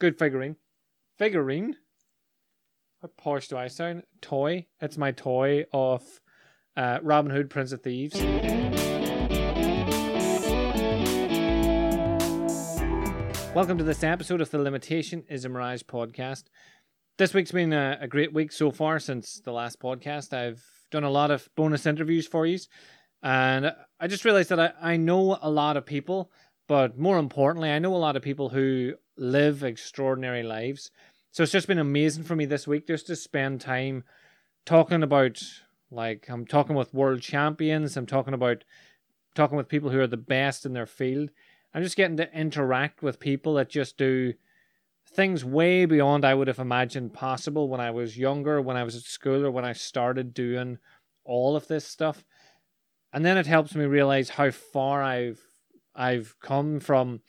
good figurine. Figurine? What posh do I sound? Toy. It's my toy of uh, Robin Hood, Prince of Thieves. Welcome to this episode of the Limitation is a Mirage podcast. This week's been a, a, great week so far since the last podcast. I've done a lot of bonus interviews for you, and I just realized that I, I know a lot of people, but more importantly, I know a lot of people who live extraordinary lives. So it's just been amazing for me this week just to spend time talking about, like, I'm talking with world champions, I'm talking about talking with people who are the best in their field. I'm just getting to interact with people that just do things way beyond I would have imagined possible when I was younger, when I was at school, or when I started doing all of this stuff. And then it helps me realize how far I've I've come from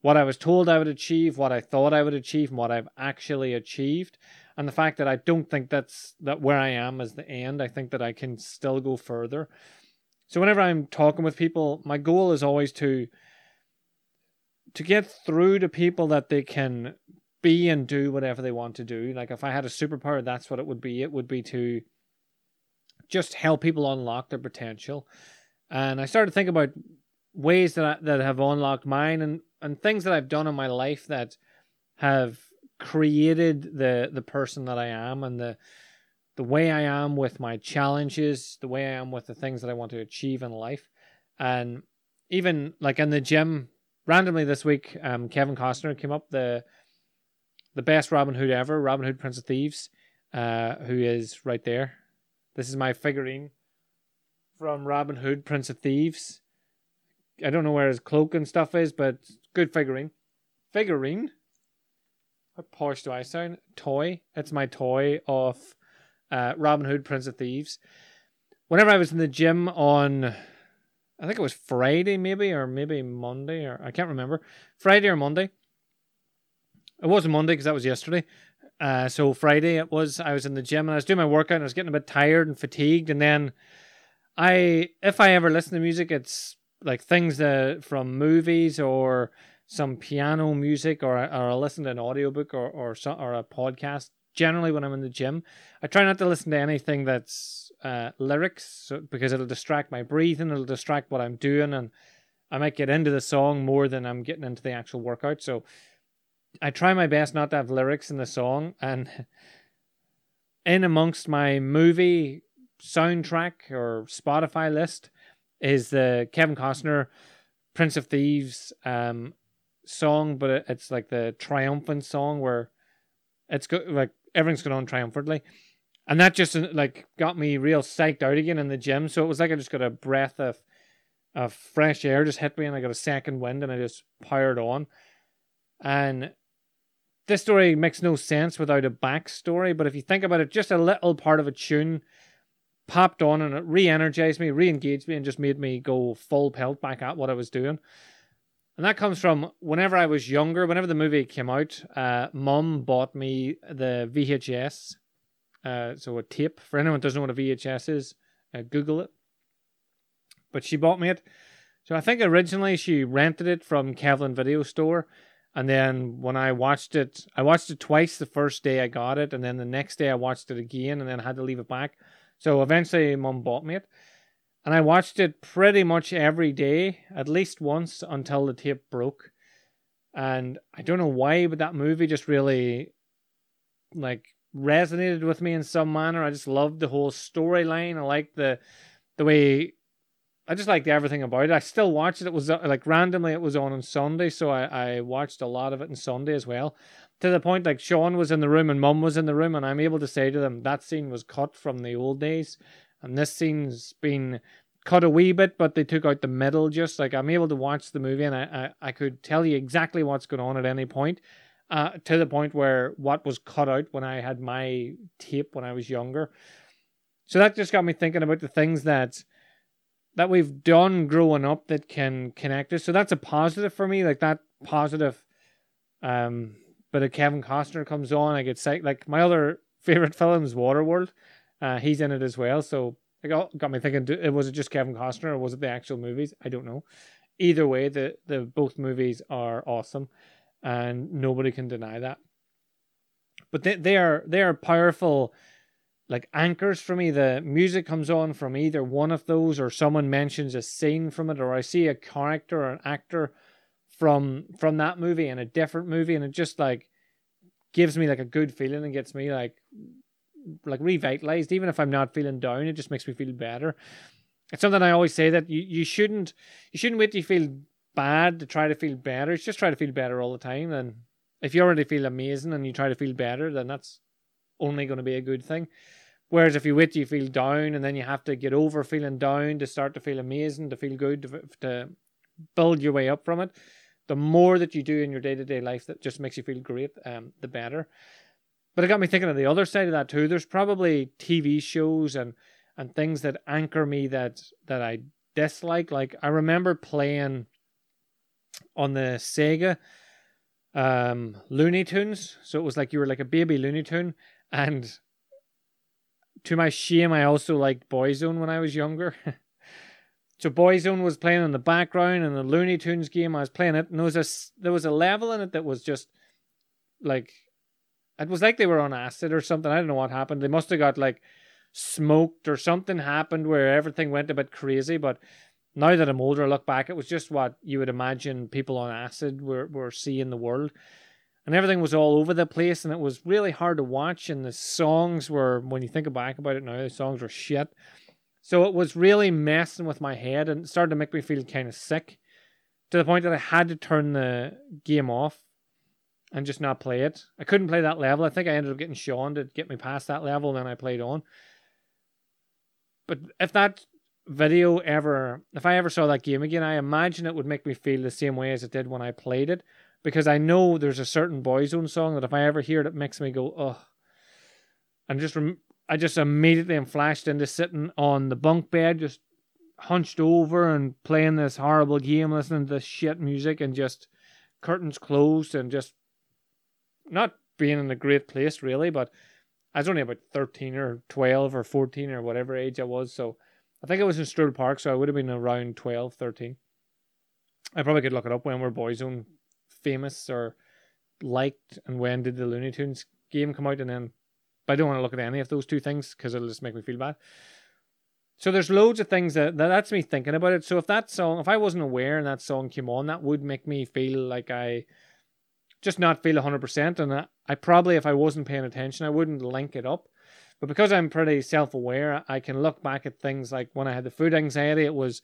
what I was told I would achieve, what I thought I would achieve, and what I've actually achieved. And the fact that I don't think that's that where I am is the end. I think that I can still go further. So whenever I'm talking with people, my goal is always to to get through to people that they can be and do whatever they want to do. Like if I had a superpower, that's what it would be. It would be to just help people unlock their potential. And I started thinking about ways that I, that have unlocked mine and, and things that I've done in my life that have created the the person that I am and the the way I am with my challenges, the way I am with the things that I want to achieve in life. And even like in the gym randomly this week, um, Kevin Costner came up the the best Robin Hood ever, Robin Hood Prince of Thieves, uh, who is right there. This is my figurine from Robin Hood Prince of Thieves. I don't know where his cloak and stuff is, but good figurine. Figurine. What posh do I sound? Toy. It's my toy of uh, Robin Hood Prince of Thieves. Whenever I was in the gym on I think it was Friday, maybe, or maybe Monday, or I can't remember. Friday or Monday. It wasn't Monday because that was yesterday. Uh, so Friday it was. I was in the gym and I was doing my workout and I was getting a bit tired and fatigued. And then I, if I ever listen to music, it's like things that from movies or some piano music or or I listen to an audiobook or or some, or a podcast. Generally, when I'm in the gym, I try not to listen to anything that's uh, lyrics because it'll distract my breathing, it'll distract what I'm doing, and I might get into the song more than I'm getting into the actual workout. So I try my best not to have lyrics in the song, and in amongst my movie soundtrack or Spotify list is the Kevin Costner Prince of Thieves um, song, but it's like the triumphant song where it's go- like everything's going on triumphantly and that just like got me real psyched out again in the gym. So it was like I just got a breath of of fresh air just hit me, and I got a second wind, and I just powered on. And this story makes no sense without a backstory. But if you think about it, just a little part of a tune popped on, and it re-energized me, re-engaged me, and just made me go full pelt back at what I was doing. And that comes from whenever I was younger, whenever the movie came out, uh, mum bought me the VHS uh, so a tape. For anyone who doesn't know what a VHS is, uh, Google it. But she bought me it. So I think originally she rented it from Kevlin Video Store. And then when I watched it, I watched it twice the first day I got it. And then the next day I watched it again and then I had to leave it back. So eventually mom bought me it. And I watched it pretty much every day, at least once until the tape broke. And I don't know why, but that movie just really like resonated with me in some manner. I just loved the whole storyline. I liked the the way I just liked everything about it. I still watched it. It was uh, like randomly it was on on Sunday, so I, I watched a lot of it on Sunday as well. To the point like Sean was in the room and Mum was in the room, and I'm able to say to them that scene was cut from the old days, and this scene's been cut a wee bit, but they took out the middle. Just like I'm able to watch the movie, and I I, I could tell you exactly what's going on at any point uh, to the point where what was cut out when I had my tape when I was younger. So that just got me thinking about the things that that we've done growing up that can connect us. So that's a positive for me. Like that positive um but if Kevin Costner comes on, I get psyched. Like my other favorite film is Waterworld. Uh, he's in it as well. So it got, got me thinking: it was it just Kevin Costner or was it the actual movies? I don't know. Either way, the the both movies are awesome. and nobody can deny that. But they, they are they are powerful like anchors for me. The music comes on from either one of those, or someone mentions a scene from it, or I see a character or an actor from from that movie in a different movie, and it just like gives me like a good feeling and gets me like like revitalized. Even if I'm not feeling down, it just makes me feel better. It's something I always say that you, you shouldn't you shouldn't wait to feel bad to try to feel better. It's just try to feel better all the time. And if you already feel amazing and you try to feel better, then that's only going to be a good thing. Whereas if you wait you feel down and then you have to get over feeling down to start to feel amazing, to feel good, to, to build your way up from it, the more that you do in your day to day life that just makes you feel great, um, the better. But it got me thinking of the other side of that too. There's probably TV shows and and things that anchor me that that I dislike. Like I remember playing on the Sega um Looney Tunes. So it was like you were like a baby Looney Tune and to my shame, I also liked Boyzone when I was younger. so Boyzone was playing in the background, and the Looney Tunes game I was playing it, and there was a there was a level in it that was just like it was like they were on acid or something. I don't know what happened. They must have got like smoked or something happened where everything went a bit crazy. But now that I'm older, I look back, it was just what you would imagine people on acid were were seeing the world and everything was all over the place and it was really hard to watch and the songs were when you think back about it now the songs were shit. So it was really messing with my head and started to make me feel kind of sick to the point that i had to turn the game off and just not play it. I couldn't play that level. I think i ended up getting sean to get me past that level and then i played on. But if that video ever if i ever saw that game again i imagine it would make me feel the same way as it did when i played it because I know there's a certain Boyzone song that if I ever hear it, it makes me go, oh. And just rem- I just immediately am flashed into sitting on the bunk bed, just hunched over and playing this horrible game, listening to this shit music, and just curtains closed and just not being in a great place really. But I was only about thirteen or twelve or fourteen or whatever age I was, so I think I was in Stroud Park, so I would have been around 12, 13. I probably could look it up when we're Boyzone famous or liked, and when did the Looney Tunes game come out? And then, but I don't want to look at any of those two things because it'll just make me feel bad. So there's loads of things that, that that's me thinking about it. So if that song, if I wasn't aware and that song came on, that would make me feel like I just not feel 100%. And I, I probably, if I wasn't paying attention, I wouldn't link it up. But because I'm pretty self aware, I can look back at things like when I had the food anxiety, it was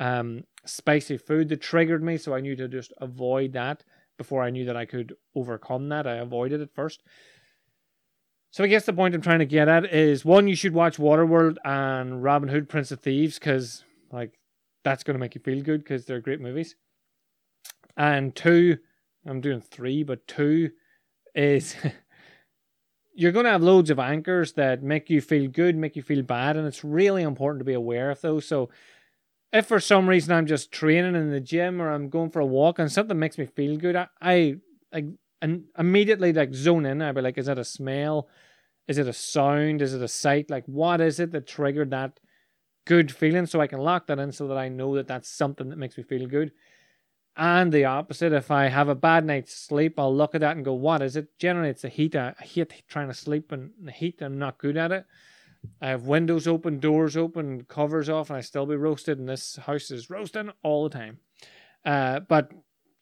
um, spicy food that triggered me, so I knew to just avoid that before I knew that I could overcome that. I avoided it first. So I guess the point I'm trying to get at is one, you should watch Waterworld and Robin Hood, Prince of Thieves, because like that's going to make you feel good because they're great movies. And two, I'm doing three, but two is you're going to have loads of anchors that make you feel good, make you feel bad, and it's really important to be aware of those. So if for some reason I'm just training in the gym or I'm going for a walk and something makes me feel good, I, I like and immediately like zone in. I'd be like, is it a smell? Is it a sound? Is it a sight? Like, what is it that triggered that good feeling? So I can lock that in so that I know that that's something that makes me feel good. And the opposite, if I have a bad night's sleep, I'll look at that and go, what is it? Generally, it's the heat. I hate trying to sleep in the heat. I'm not good at it. I have windows open, doors open, covers off, and I still be roasted. And this house is roasting all the time. Uh, but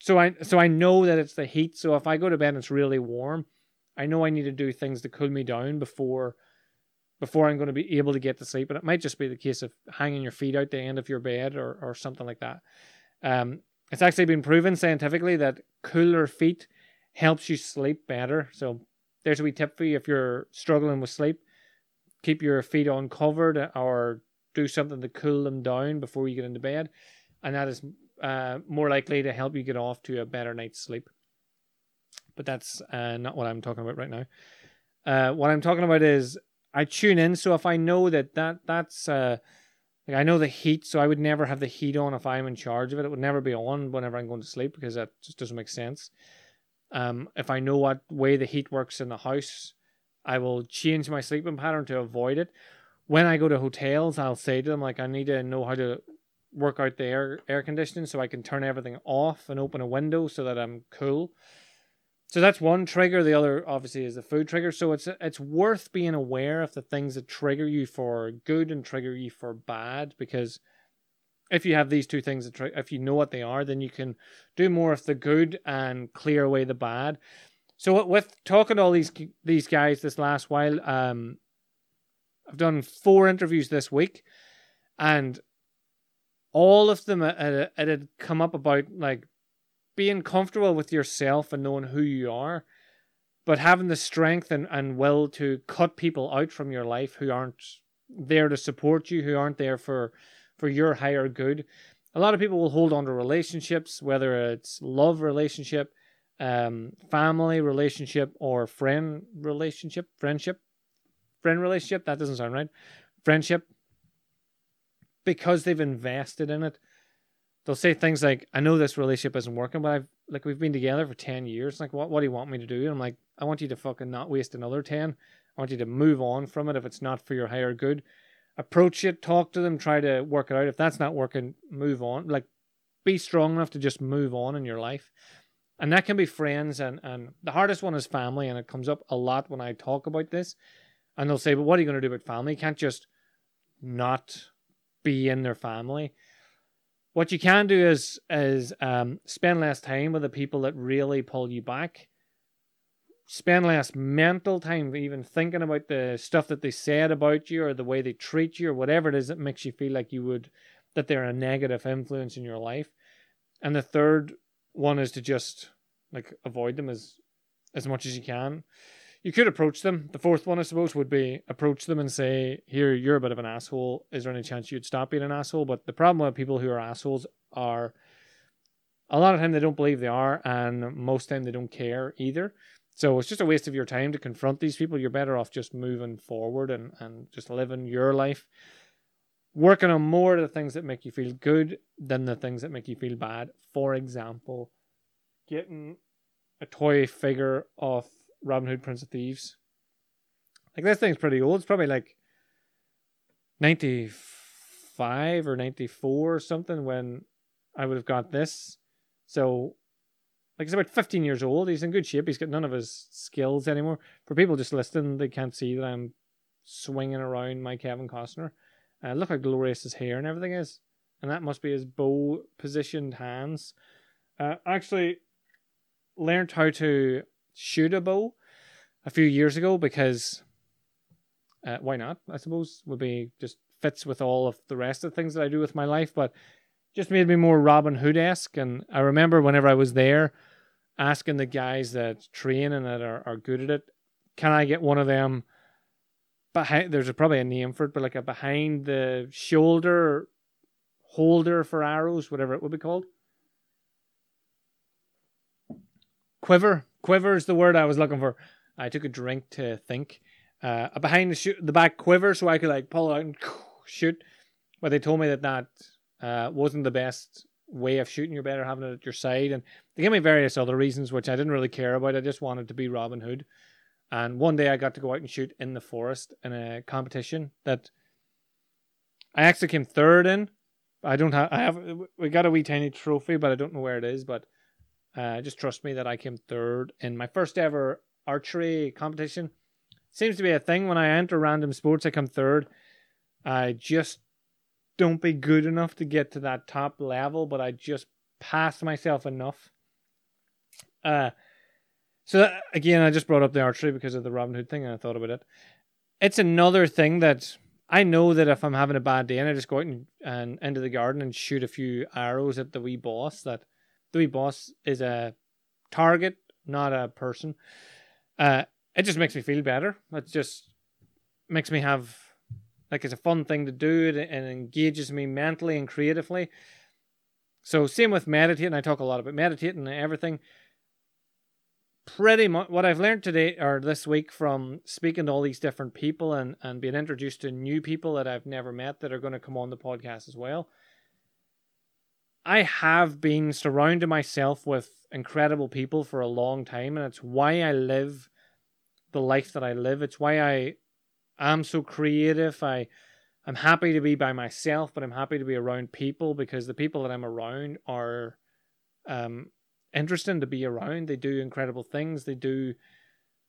so I so I know that it's the heat. So if I go to bed and it's really warm, I know I need to do things to cool me down before before I'm going to be able to get to sleep. And it might just be the case of hanging your feet out the end of your bed or or something like that. Um, it's actually been proven scientifically that cooler feet helps you sleep better. So there's a wee tip for you if you're struggling with sleep keep your feet uncovered or do something to cool them down before you get into bed, and that is uh, more likely to help you get off to a better night's sleep. But that's uh, not what I'm talking about right now. Uh, what I'm talking about is I tune in. So if I know that that that's uh, like I know the heat, so I would never have the heat on if I'm in charge of it. It would never be on whenever I'm going to sleep because that just doesn't make sense. Um, if I know what way the heat works in the house, I will change my sleeping pattern to avoid it. When I go to hotels, I'll say to them like I need to know how to work out the air air conditioning so I can turn everything off and open a window so that I'm cool. so that's one trigger. The other obviously is the food trigger. So it's it's worth being aware of the things that trigger you for good and trigger you for bad because if you have these two things that tri- if you know what they are, then you can do more of the good and clear away the bad. So with talking to all these these guys this last while, um, I've done four interviews this week, and all of them it, it had come up about like being comfortable with yourself and knowing who you are, but having the strength and, and will to cut people out from your life who aren't there to support you, who aren't there for for your higher good. A lot of people will hold on to relationships, whether it's love relationship, um, family relationship, or friend relationship, friendship, friend relationship. That doesn't sound right. Friendship, because they've invested in it they'll say things like, "I know this relationship isn't working, but I've like we've been together for ten years. Like, what what do you want me to do?" And I'm like, "I want you to fucking not waste another ten. I want you to move on from it if it's not for your higher good. Approach it, talk to them, try to work it out. If that's not working, move on. Like, be strong enough to just move on in your life." And that can be friends, and and the hardest one is family, and it comes up a lot when I talk about this. And they'll say, "But what are you going to do about family? You can't just not be in their family." What you can do is is um, spend less time with the people that really pull you back. Spend less mental time even thinking about the stuff that they said about you or the way they treat you or whatever it is that makes you feel like you would that they're a negative influence in your life. And the third one is to just like avoid them as as much as you can you could approach them. The fourth one, I suppose, would be approach them and say, "Here, you're a bit of an asshole. Is there any chance you'd stop being an asshole?" But the problem with people who are assholes are a lot of time they don't believe they are, and most time they don't care either. So it's just a waste of your time to confront these people. You're better off just moving forward and, and just living your life, working on more of the things that make you feel good than the things that make you feel bad. For example, getting a toy figure of Robin Hood, Prince of Thieves. Like this thing's pretty old. It's probably like ninety five or ninety four or something when I would have got this. So like he's about 15 years old. He's in good shape. He's got none of his skills anymore. For people just listening, they can't see that I'm swinging around my Kevin Costner. Uh, look how glorious his hair and everything is. And that must be his bow positioned hands. Uh, actually learned how to shoot a bow a few years ago because uh, why not? I suppose would be just fits with all of the rest of the things that I do with my life, but just made me more Robin Hood esque. And I remember whenever I was there, asking the guys that train and that are, are good at it, can I get one of them behind? There's a, probably a name for it, but like a behind the shoulder holder for arrows, whatever it would be called. Quiver quiver is the word I was looking for. I took a drink to think. Uh, behind the shoot, the back quiver, so I could like pull out and shoot. But they told me that that uh, wasn't the best way of shooting. You're better having it at your side, and they gave me various other reasons, which I didn't really care about. I just wanted to be Robin Hood. And one day I got to go out and shoot in the forest in a competition that I actually came third in. I don't have. I have. We got a wee tiny trophy, but I don't know where it is. But uh, just trust me that I came third in my first ever archery competition. Seems to be a thing when I enter random sports, I come third. I just don't be good enough to get to that top level, but I just pass myself enough. Uh, so that, again, I just brought up the archery because of the Robin Hood thing, and I thought about it. It's another thing that I know that if I'm having a bad day and I just go out and, and into the garden and shoot a few arrows at the wee boss, that the wee boss is a target, not a person. Uh, it just makes me feel better. It just makes me have like it's a fun thing to do. and engages me mentally and creatively. So same with meditating. I talk a lot about meditating and everything. Pretty much what I've learned today or this week from speaking to all these different people and, and being introduced to new people that I've never met that are going to come on the podcast as well I have been surrounding myself with incredible people for a long time, and it's why I live the life that I live. It's why I am so creative. I I'm happy to be by myself, but I'm happy to be around people because the people that I'm around are um interesting to be around. They do incredible things. They do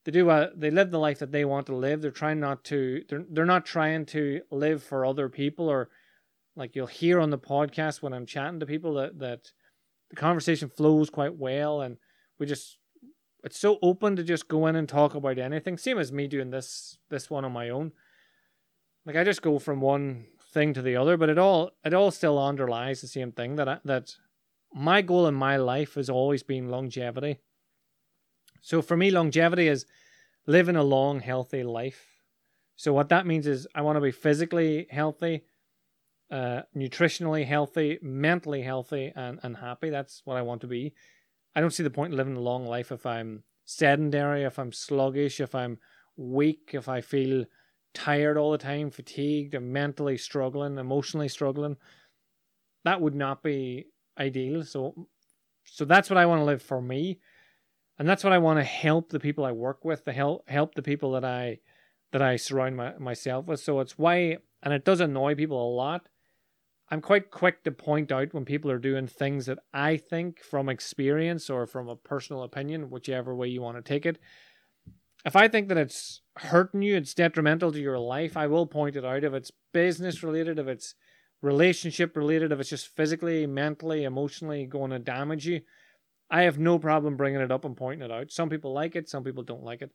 they do uh, they live the life that they want to live. They're trying not to they're they're not trying to live for other people or like you'll hear on the podcast when I'm chatting to people that that the conversation flows quite well and we just it's so open to just go in and talk about anything. Same as me doing this this one on my own. Like I just go from one thing to the other, but it all it all still underlies the same thing that I, that my goal in my life has always been longevity. So for me, longevity is living a long, healthy life. So what that means is I want to be physically healthy, uh, nutritionally healthy, mentally healthy, and, and happy. That's what I want to be. I don't see the point in living a long life if I'm sedentary, if I'm sluggish, if I'm weak, if I feel tired all the time, fatigued, and mentally struggling, emotionally struggling. That would not be ideal. So, so that's what I want to live for me, and that's what I want to help the people I work with, to help help the people that I that I surround my, myself with. So it's why, and it does annoy people a lot. I'm quite quick to point out when people are doing things that I think from experience or from a personal opinion, whichever way you want to take it. If I think that it's hurting you, it's detrimental to your life, I will point it out. If it's business related, if it's relationship related, if it's just physically, mentally, emotionally going to damage you, I have no problem bringing it up and pointing it out. Some people like it, some people don't like it.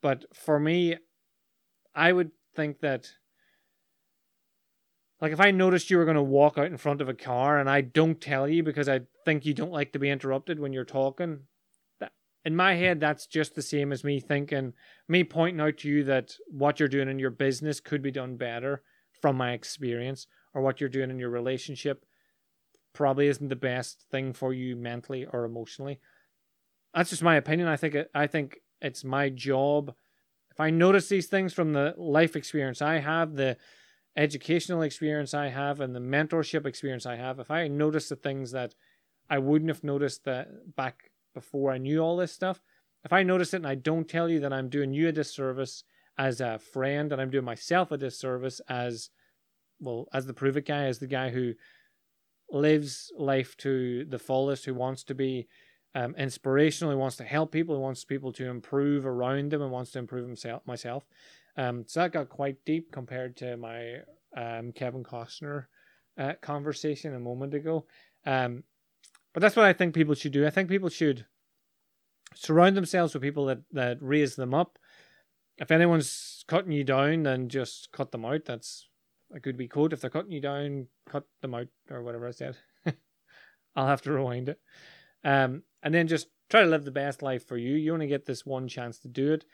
But for me, I would think that, like, if I noticed you were going to walk out in front of a car and I don't tell you because I think you don't like to be interrupted when you're talking, that, in my head, that's just the same as me thinking, me pointing out to you that what you're doing in your business could be done better from my experience or what you're doing in your relationship probably isn't the best thing for you mentally or emotionally. That's just my opinion. I think it, I think it's my job. If I notice these things from the life experience I have, the educational experience I have, and the mentorship experience I have, if I notice the things that I wouldn't have noticed that back before I knew all this stuff, if I notice it and I don't tell you that I'm doing you a disservice as a friend and I'm doing myself a disservice as well as the prove it guy, as the guy who lives life to the fullest, who wants to be um, inspirational, who wants to help people, who wants people to improve around them, and wants to improve himself myself. Um, so that got quite deep compared to my um, Kevin Costner uh, conversation a moment ago. Um, but that's what I think people should do. I think people should surround themselves with people that, that raise them up. If anyone's cutting you down, then just cut them out. That's a good wee quote. If they're cutting you down, cut them out or whatever I said. I'll have to rewind it. Um, and then just try to live the best life for you. You only get this one chance to do it.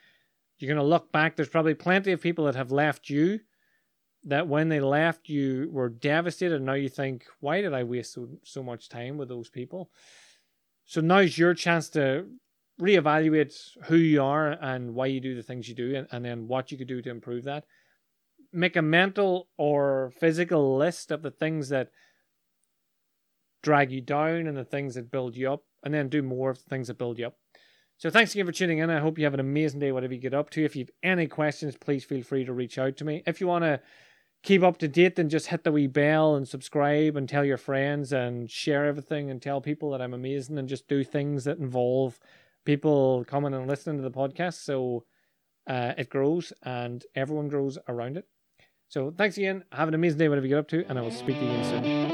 You're going to look back. There's probably plenty of people that have left you that when they left, you were devastated. And now you think, why did I waste so, so much time with those people? So now's your chance to reevaluate who you are and why you do the things you do and, and then what you could do to improve that make a mental or physical list of the things that drag you down and the things that build you up, and then do more of the things that build you up. So thanks again for tuning in. I hope you have an amazing day, whatever you get up to. If you have any questions, please feel free to reach out to me. If you want to keep up to date, then just hit the wee bell and subscribe and tell your friends and share everything and tell people that I'm amazing and just do things that involve people coming and listening to the podcast. So uh, it grows and everyone grows around it. So thanks again. Have an amazing day, whatever you get up to, and I will speak to you again soon.